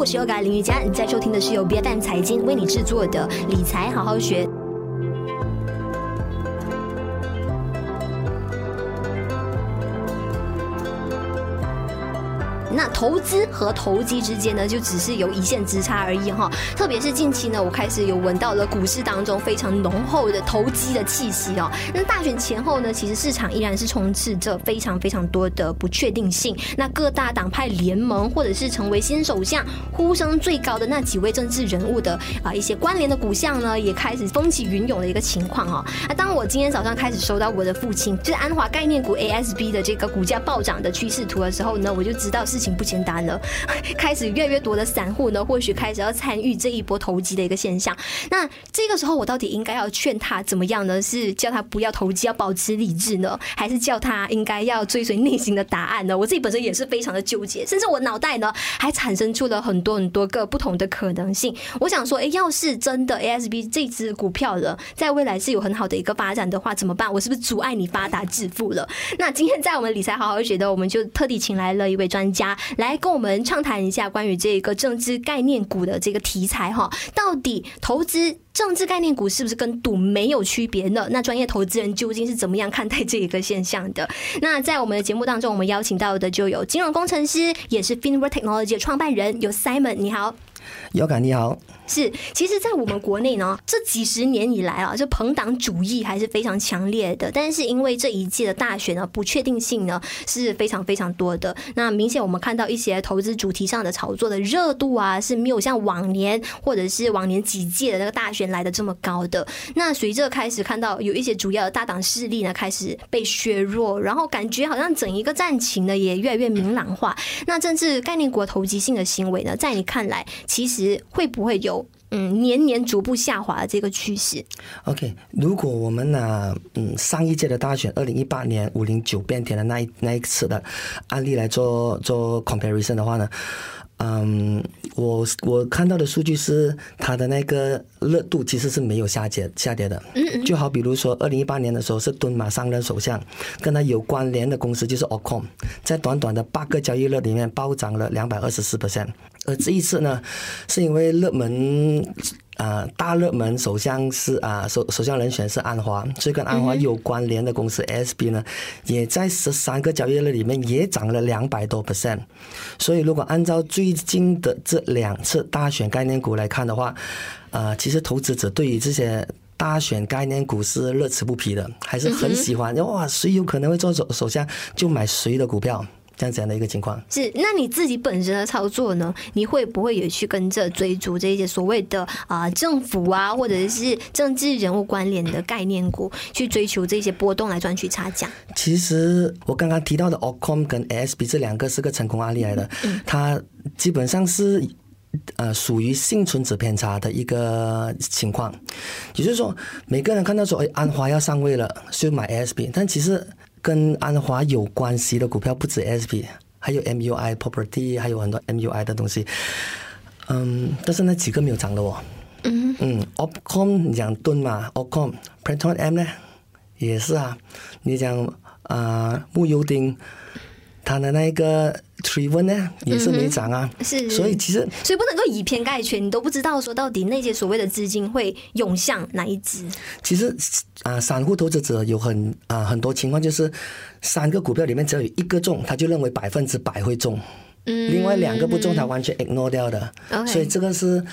我是 Yoga 林瑜伽，你在收听的是由 BFM 财经为你制作的理财好好学。那投资和投机之间呢，就只是有一线之差而已哈。特别是近期呢，我开始有闻到了股市当中非常浓厚的投机的气息哦。那大选前后呢，其实市场依然是充斥着非常非常多的不确定性。那各大党派联盟，或者是成为新首相呼声最高的那几位政治人物的啊一些关联的股项呢，也开始风起云涌的一个情况哦。那当我今天早上开始收到我的父亲就是安华概念股 ASB 的这个股价暴涨的趋势图的时候呢，我就知道。事情不简单了，开始越来越多的散户呢，或许开始要参与这一波投机的一个现象。那这个时候，我到底应该要劝他怎么样呢？是叫他不要投机，要保持理智呢，还是叫他应该要追随内心的答案呢？我自己本身也是非常的纠结，甚至我脑袋呢还产生出了很多很多个不同的可能性。我想说，哎，要是真的 ASB 这支股票了，在未来是有很好的一个发展的话，怎么办？我是不是阻碍你发达致富了？那今天在我们理财好好学的，我们就特地请来了一位专家。来跟我们畅谈一下关于这个政治概念股的这个题材哈，到底投资政治概念股是不是跟赌没有区别呢？那专业投资人究竟是怎么样看待这一个现象的？那在我们的节目当中，我们邀请到的就有金融工程师，也是 Finward Technology 的创办人，有 Simon，你好。Yoga 你好，是，其实，在我们国内呢，这几十年以来啊，就朋党主义还是非常强烈的。但是，因为这一届的大选呢，不确定性呢是非常非常多的。那明显我们看到一些投资主题上的炒作的热度啊，是没有像往年或者是往年几届的那个大选来的这么高的。那随着开始看到有一些主要的大党势力呢开始被削弱，然后感觉好像整一个战情呢也越来越明朗化。那政治概念股投机性的行为呢，在你看来，其实会不会有嗯年年逐步下滑的这个趋势？OK，如果我们拿嗯上一届的大选二零一八年五零九变天的那一那一次的案例来做做 comparison 的话呢？嗯，我我看到的数据是它的那个热度其实是没有下跌下跌的。嗯嗯就好比如说二零一八年的时候是敦马上任首相，跟他有关联的公司就是 Allcom，在短短的八个交易日里面暴涨了两百二十四 percent。而这一次呢，是因为热门。啊、呃，大热门首相是啊，首首相人选是安华，所以跟安华有关联的公司 ASB 呢，也在十三个交易日里面也涨了两百多 percent。所以如果按照最近的这两次大选概念股来看的话，啊、呃，其实投资者对于这些大选概念股是乐此不疲的，还是很喜欢。哇，谁有可能会做首首相，就买谁的股票。这样子样的一个情况是，那你自己本身的操作呢？你会不会也去跟着追逐这些所谓的啊、呃、政府啊，或者是政治人物关联的概念股，去追求这些波动来赚取差价？其实我刚刚提到的 Allcom 跟 ASB 这两个是个成功案例来的，嗯、它基本上是呃属于幸存者偏差的一个情况，也就是说每个人看到说哎安华要上位了，就买 ASB，但其实。跟安华有关系的股票不止 SP，还有 MUI Property，还有很多 MUI 的东西。嗯，但是那几个没有涨的哦。嗯嗯，Opcom 你讲盾嘛，Opcom，Proton M 呢也是啊。你讲啊、呃，木油丁。它的那个 Triven 呢，也是没涨啊，嗯、是，所以其实所以不能够以偏概全，你都不知道说到底那些所谓的资金会涌向哪一支。其实啊，散户投资者有很啊很多情况，就是三个股票里面只要有一个中，他就认为百分之百会中，嗯，另外两个不中，他完全 ignore 掉的，嗯、所以这个是。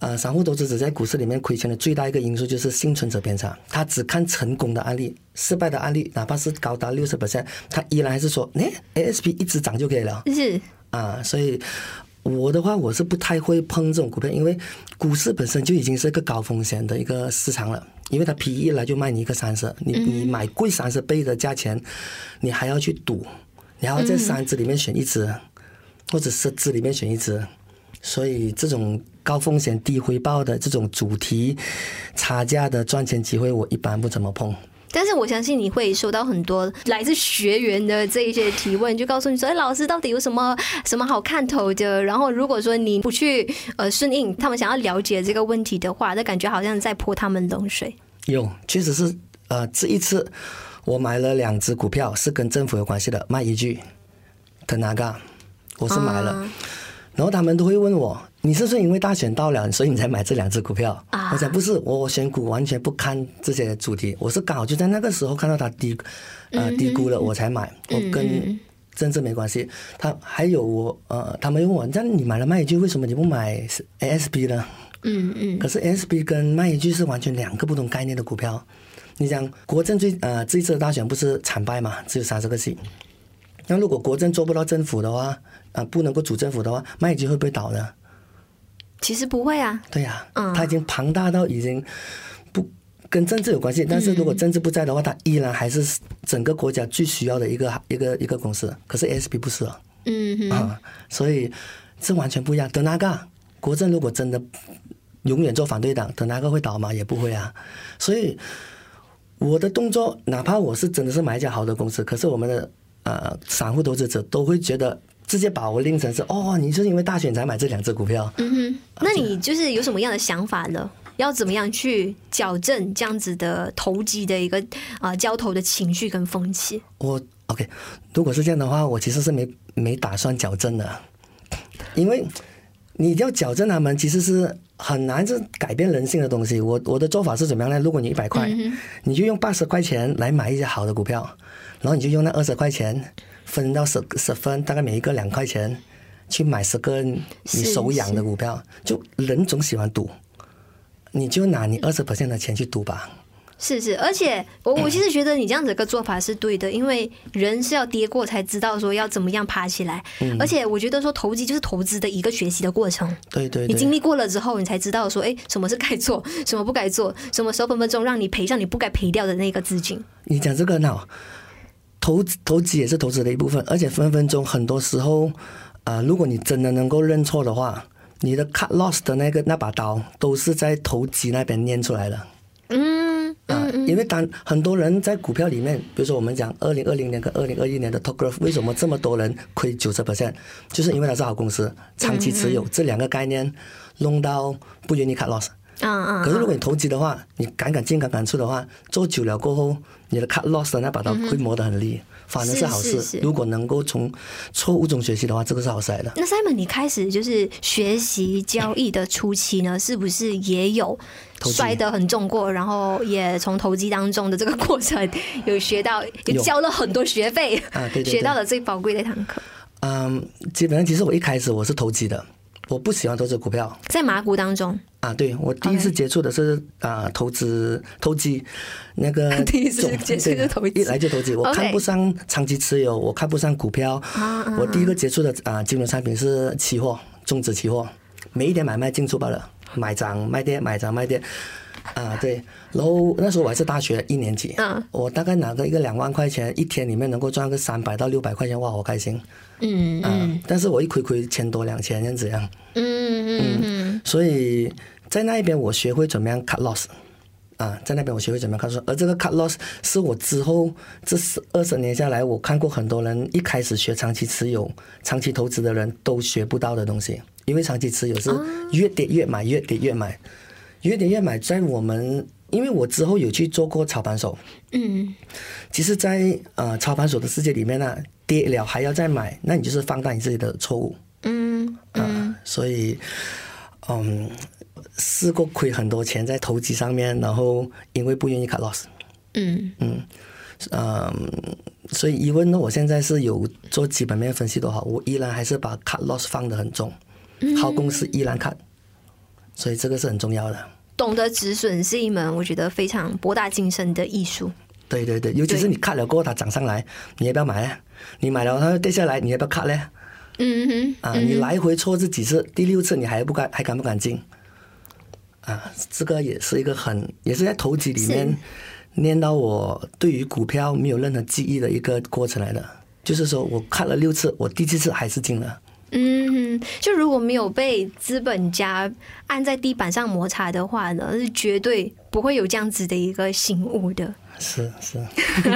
呃，散户投资者在股市里面亏钱的最大一个因素就是幸存者偏差，他只看成功的案例，失败的案例哪怕是高达六十 percent，他依然还是说，哎，ASP 一直涨就可以了。是啊，所以我的话，我是不太会碰这种股票，因为股市本身就已经是一个高风险的一个市场了，因为它 PE 一来就卖你一个三十，你你买贵三十倍的价钱，你还要去赌，你还要在三只里面选一只，或者十只里面选一只。所以这种高风险低回报的这种主题差价的赚钱机会，我一般不怎么碰。但是我相信你会收到很多来自学员的这一些提问，就告诉你说：“哎，老师到底有什么什么好看头的？”然后如果说你不去呃顺应他们想要了解这个问题的话，那感觉好像在泼他们冷水。有，确实是呃，这一次我买了两只股票是跟政府有关系的，卖一句，Tenaga，我是买了。嗯然后他们都会问我，你是不是因为大选到了，所以你才买这两只股票？啊、我讲不是，我选股完全不看这些主题，我是刚好就在那个时候看到它低，呃低估了，我才买。我跟政治没关系。他还有我呃，他们问我，那你买了麦吉，为什么你不买 ASB 呢？嗯嗯。可是 ASB 跟麦吉是完全两个不同概念的股票。你讲国政最呃这一次的大选不是惨败嘛？只有三十个席。那如果国政做不到政府的话，啊，不能够主政府的话，麦吉会不会倒呢？其实不会啊。对呀、啊，嗯，他已经庞大到已经不跟政治有关系。但是如果政治不在的话，他依然还是整个国家最需要的一个一个一个公司。可是 ASP 不是啊。嗯哼啊，所以这完全不一样。德纳嘎国政如果真的永远做反对党，德纳嘎会倒吗？也不会啊。所以我的动作，哪怕我是真的是买一家好的公司，可是我们的。呃，散户投资者都会觉得直接把我拎成是哦，你就是因为大选才买这两只股票。嗯哼，那你就是有什么样的想法呢？要怎么样去矫正这样子的投机的一个啊、呃、交投的情绪跟风气？我 OK，如果是这样的话，我其实是没没打算矫正的，因为你要矫正他们，其实是很难是改变人性的东西。我我的做法是怎么样呢？如果你一百块，嗯、你就用八十块钱来买一些好的股票。然后你就用那二十块钱分到十十分，大概每一个两块钱，去买十个你手痒的股票。就人总喜欢赌，你就拿你二十 percent 的钱去赌吧。是是，而且我我其实觉得你这样子一个做法是对的，因为人是要跌过才知道说要怎么样爬起来。而且我觉得说投机就是投资的一个学习的过程。对对，你经历过了之后，你才知道说，哎，什么是该做，什么不该做，什么时候分分钟让你赔上你不该赔掉的那个资金。你讲这个呢？投投机也是投资的一部分，而且分分钟很多时候，啊、呃，如果你真的能够认错的话，你的 cut loss 的那个那把刀都是在投机那边念出来的。嗯，啊、呃，因为当很多人在股票里面，比如说我们讲二零二零年跟二零二一年的 Top Growth，为什么这么多人亏九十 percent？就是因为它是好公司，长期持有这两个概念弄到不愿意 cut loss。啊啊！可是如果你投机的话，你敢敢进敢敢出的话，做久了过后，你的 cut loss 的那把刀会磨得很利，嗯、反而是好事。是是是，如果能够从错误中学习的话，这个是好事来的。那 Simon，你开始就是学习交易的初期呢，是不是也有摔得很重过？然后也从投机当中的这个过程有学到，也交了很多学费啊，对，对，对，学到了最宝贵的一堂课。嗯，基本上其实我一开始我是投机的。我不喜欢投资股票，在马股当中？啊，对，我第一次接触的是.啊投资投机，那个 第一次接触的投机，一来就投机，我看不上长期持有，我看不上股票.我第一个接触的啊金融产品是期货，中指期货，每一天买卖进出罢了，买涨卖跌，买涨卖跌。啊，对，然后那时候我还是大学一年级，嗯，我大概拿个一个两万块钱，一天里面能够赚个三百到六百块钱，哇，好开心，嗯嗯，但是我一亏亏千多两千这样。子样，嗯嗯嗯，所以在那一边我学会怎么样 cut loss，啊，在那边我学会怎么样 cut loss，而这个 cut loss 是我之后这十二十年下来，我看过很多人一开始学长期持有、长期投资的人都学不到的东西，因为长期持有是越跌越买，越跌越买。越跌越买，在我们，因为我之后有去做过操盘手，嗯，其实在，在呃操盘手的世界里面呢，跌了还要再买，那你就是放大你自己的错误，嗯，啊、呃，所以，嗯，试过亏很多钱在投机上面，然后因为不愿意 cut loss，嗯。嗯，嗯，所以疑问呢，我现在是有做基本面分析的话，我依然还是把 cut loss 放得很重，好公司依然 cut，所以这个是很重要的。懂得止损是一门我觉得非常博大精深的艺术。对对对，尤其是你看了过后它涨上来，你要不要买啊？你买了它跌下来，你要不要 cut 呢？嗯哼，啊，你来回错这几次，第六次你还不敢，还敢不敢进？啊，这个也是一个很，也是在投机里面念到我对于股票没有任何记忆的一个过程来的。就是说我看了六次，我第七次还是进了。嗯，就如果没有被资本家按在地板上摩擦的话呢，是绝对不会有这样子的一个醒悟的。是是。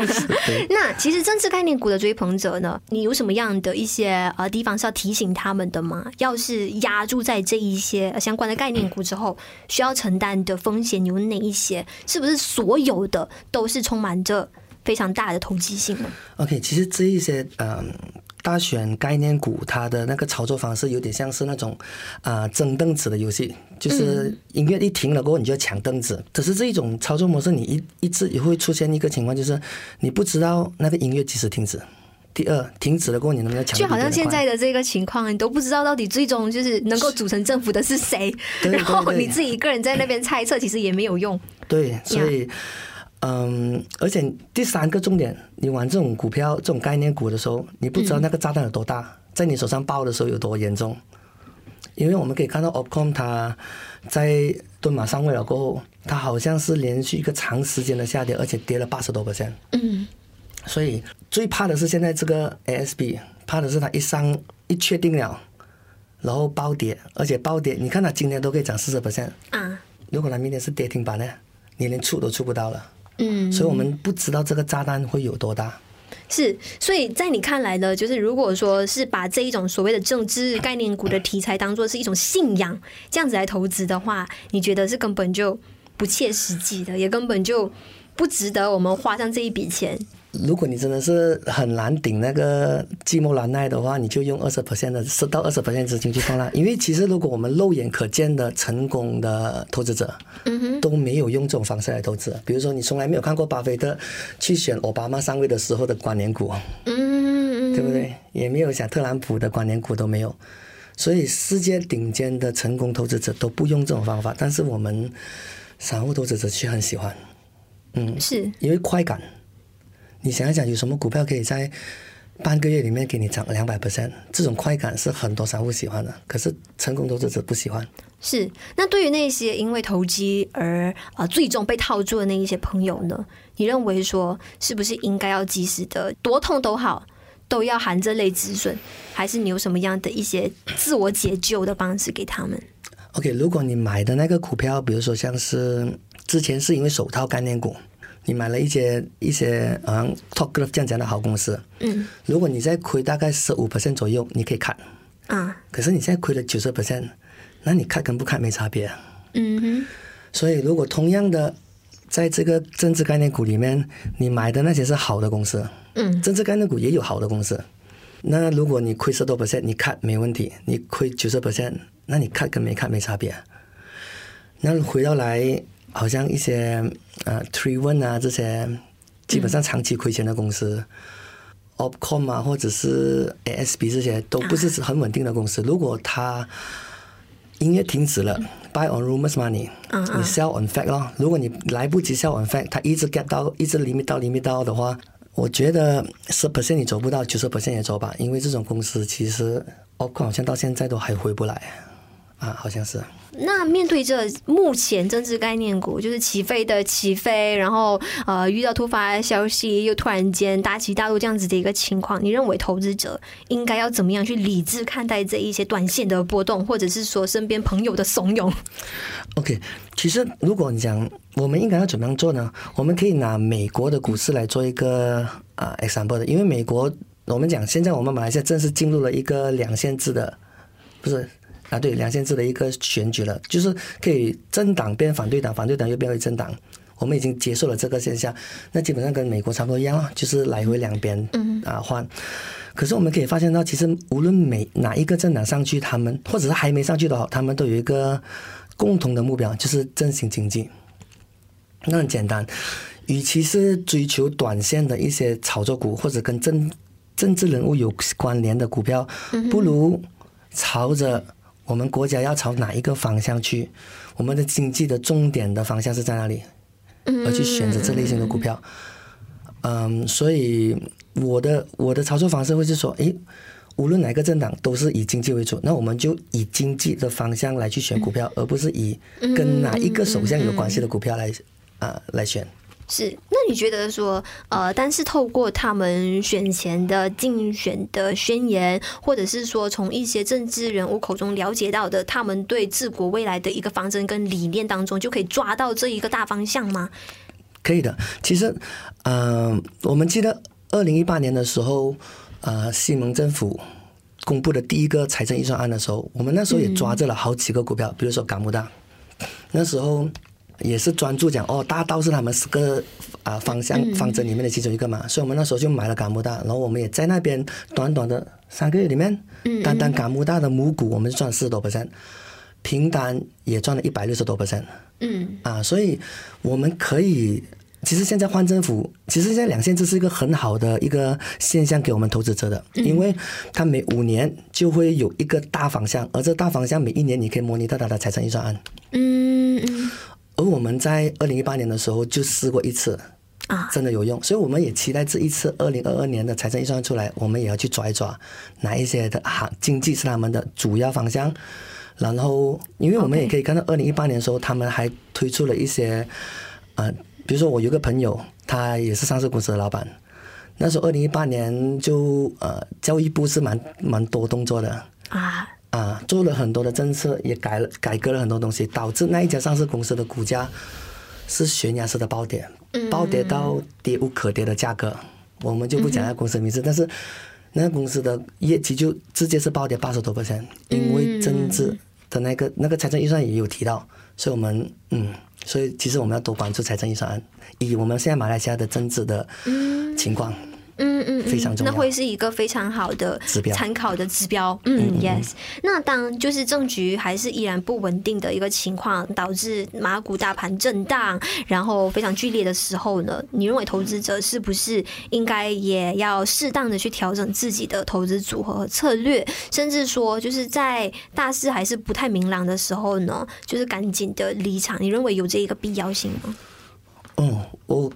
那其实政治概念股的追捧者呢，你有什么样的一些呃地方是要提醒他们的吗？要是压住在这一些相关的概念股之后，需要承担的风险有哪一些？是不是所有的都是充满着非常大的投机性呢？OK，其实这一些嗯。大选概念股，它的那个操作方式有点像是那种啊争凳子的游戏，就是音乐一停了过后，你就要抢凳子。可是这一种操作模式，你一一直也会出现一个情况，就是你不知道那个音乐几时停止。第二，停止了过后，你能不能抢？就好像现在的这个情况，你都不知道到底最终就是能够组成政府的是谁，然后你自己一个人在那边猜测，其实也没有用。对，所以，嗯，而且第三个重点，你玩这种股票、这种概念股的时候，你不知道那个炸弹有多大，在你手上爆的时候有多严重。因为我们可以看到，OPCOM 它在蹲马上位了过后，它好像是连续一个长时间的下跌，而且跌了八十多 percent。嗯。所以最怕的是现在这个 ASB，怕的是它一上一确定了，然后暴跌，而且暴跌，你看它今天都可以涨四十 percent 啊，如果它明天是跌停板呢，你连出都出不到了。嗯，所以我们不知道这个炸弹会有多大。是，所以在你看来呢，就是如果说是把这一种所谓的政治概念股的题材当做是一种信仰，这样子来投资的话，你觉得是根本就不切实际的，也根本就不值得我们花上这一笔钱。如果你真的是很难顶那个寂寞难耐的话，你就用二十 percent 的十到二十 percent 资金去放啦。因为其实如果我们肉眼可见的成功的投资者，都没有用这种方式来投资。比如说，你从来没有看过巴菲特去选奥巴马上位的时候的关联股，嗯，对不对？也没有想特朗普的关联股都没有。所以世界顶尖的成功投资者都不用这种方法，但是我们散户投资者却很喜欢，嗯，是因为快感。你想一想，有什么股票可以在半个月里面给你涨两百 percent？这种快感是很多散户喜欢的，可是成功投资者不喜欢。是，那对于那些因为投机而啊最终被套住的那一些朋友呢？你认为说是不是应该要及时的多痛都好，都要含着泪止损？还是你有什么样的一些自我解救的方式给他们？OK，如果你买的那个股票，比如说像是之前是因为手套概念股。你买了一些一些好像 Top 这样讲的好公司，嗯，如果你在亏大概十五 percent 左右，你可以看，啊，可是你现在亏了九十 percent，那你看跟不看没差别，嗯哼，所以如果同样的在这个政治概念股里面，你买的那些是好的公司，嗯，政治概念股也有好的公司，那如果你亏十多 percent，你看没问题，你亏九十 percent，那你看跟没看没差别，那回到来。好像一些呃 Three One 啊这些基本上长期亏钱的公司、嗯、，Opcom 啊或者是 ASB 这些都不是很稳定的公司。如果它营业停止了、嗯、，Buy on rumors money，、嗯、你 Sell on fact 咯。如果你来不及 Sell on fact，它一直 get 到一直 limit 到 limit 到的话，我觉得十 percent 你走不到，九十 percent 也走吧。因为这种公司其实 Opcom 好像到现在都还回不来啊，好像是。那面对这目前政治概念股就是起飞的起飞，然后呃遇到突发消息又突然间大起大落这样子的一个情况，你认为投资者应该要怎么样去理智看待这一些短线的波动，或者是说身边朋友的怂恿？OK，其实如果你讲我们应该要怎么样做呢？我们可以拿美国的股市来做一个啊、呃、example 的，因为美国我们讲现在我们马来西亚正式进入了一个两限制的，不是。啊，对，两县制的一个选举了，就是可以政党变反对党，反对党又变为政党，我们已经接受了这个现象。那基本上跟美国差不多一样，就是来回两边啊换。可是我们可以发现到，其实无论每哪一个政党上去，他们或者是还没上去的话，他们都有一个共同的目标，就是振兴经济。那很简单，与其是追求短线的一些炒作股，或者跟政政治人物有关联的股票，不如朝着。我们国家要朝哪一个方向去？我们的经济的重点的方向是在哪里？而去选择这类型的股票。嗯，所以我的我的操作方式会是说，诶，无论哪个政党都是以经济为主，那我们就以经济的方向来去选股票，而不是以跟哪一个首相有关系的股票来啊来选。是，那你觉得说，呃，但是透过他们选前的竞选的宣言，或者是说从一些政治人物口中了解到的，他们对治国未来的一个方针跟理念当中，就可以抓到这一个大方向吗？可以的。其实，嗯、呃，我们记得二零一八年的时候，呃，西蒙政府公布的第一个财政预算案的时候，我们那时候也抓着了好几个股票，嗯、比如说港务大，那时候。也是专注讲哦，大道是他们四个啊方向方针里面的其中一个嘛，所以我们那时候就买了嘎木大，然后我们也在那边短短的三个月里面，单单嘎木大的母股我们就赚了四十多 percent，平单也赚了一百六十多 percent，嗯啊，所以我们可以。其实现在换政府，其实现在两线制是一个很好的一个现象给我们投资者的，因为它每五年就会有一个大方向，而这大方向每一年你可以模拟到它的财政预算案。嗯嗯。而我们在二零一八年的时候就试过一次，啊，真的有用，所以我们也期待这一次二零二二年的财政预算案出来，我们也要去抓一抓哪一些的行经济是他们的主要方向。然后，因为我们也可以看到二零一八年的时候，他们还推出了一些，呃。比如说，我有个朋友，他也是上市公司的老板。那时候，二零一八年就呃，教育部是蛮蛮多动作的啊啊，做了很多的政策，也改了改革了很多东西，导致那一家上市公司的股价是悬崖式的暴跌，暴跌到跌无可跌的价格。我们就不讲那公司名字，但是那个公司的业绩就直接是暴跌八十多 percent，因为政治的那个那个财政预算也有提到，所以我们嗯。所以，其实我们要多关注财政预算案，以我们现在马来西亚的政治的情况。嗯嗯，非常重要，那会是一个非常好的指标，参考的指标。嗯，yes。那当就是政局还是依然不稳定的一个情况，导致马股大盘震荡，然后非常剧烈的时候呢，你认为投资者是不是应该也要适当的去调整自己的投资组合和策略，甚至说就是在大势还是不太明朗的时候呢，就是赶紧的离场？你认为有这一个必要性吗？哦，我。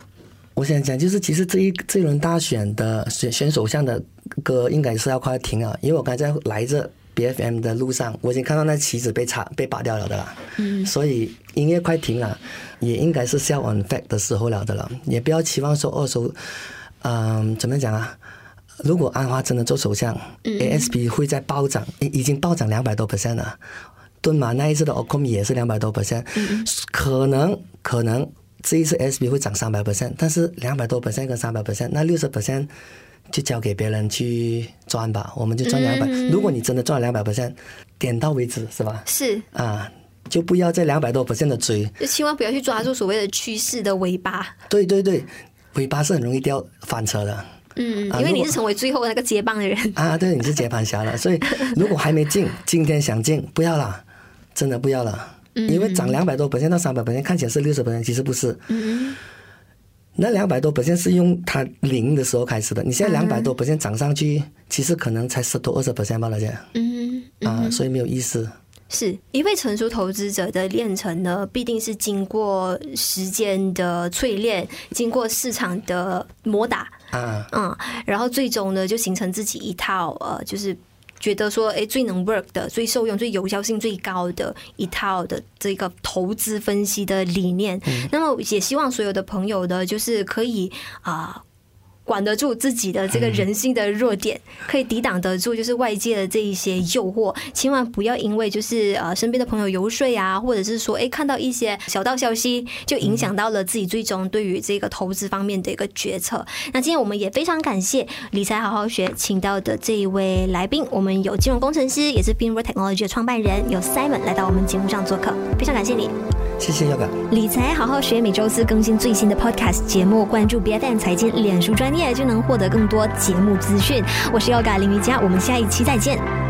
我想讲，就是其实这一这一轮大选的选选首相的歌应该是要快停了，因为我刚才在来这 BFM 的路上，我已经看到那旗子被插被拔掉了的啦。嗯。所以音乐快停了，也应该是 sell on fact 的时候了的了。也不要期望说二手，嗯，怎么讲啊？如果安华真的做首相，嗯，ASP 会在暴涨，已经暴涨两百多 percent 了。敦马那一次的 Ocom 也是两百多 percent，嗯，可能可能。这一次 SB 会涨三百 percent，但是两百多 percent 跟三百 percent，那六十 percent 就交给别人去赚吧，我们就赚两百。如果你真的赚两百 percent，点到为止是吧？是啊，就不要在两百多 percent 的追，就千万不要去抓住所谓的趋势的尾巴。对对对，尾巴是很容易掉翻车的。嗯，因为你是成为最后那个接棒的人 啊，对，你是接盘侠了，所以如果还没进，今天想进，不要了，真的不要了。因为涨两百多 percent 到三百 percent，看起来是六十 percent，其实不是。嗯。那两百多 percent 是用它零的时候开始的，你现在两百多 percent 涨上去，其实可能才十多二十 percent 吧，大家。嗯。啊，所以没有意思。是一位成熟投资者的炼成呢，必定是经过时间的淬炼，经过市场的磨打。啊。嗯，然后最终呢，就形成自己一套呃，就是。觉得说，哎，最能 work 的、最受用、最有效性最高的一套的这个投资分析的理念，嗯、那么也希望所有的朋友的，就是可以啊。呃管得住自己的这个人性的弱点，可以抵挡得住就是外界的这一些诱惑，千万不要因为就是呃身边的朋友游说啊，或者是说哎看到一些小道消息，就影响到了自己最终对于这个投资方面的一个决策。那今天我们也非常感谢理财好好学请到的这一位来宾，我们有金融工程师，也是 Finroad Technology 的创办人，有 Simon 来到我们节目上做客，非常感谢你。谢谢小哥。理财好好学，每周四更新最新的 Podcast 节目，关注 BFM 财经脸书专页就能获得更多节目资讯。我是要改林瑜伽，我们下一期再见。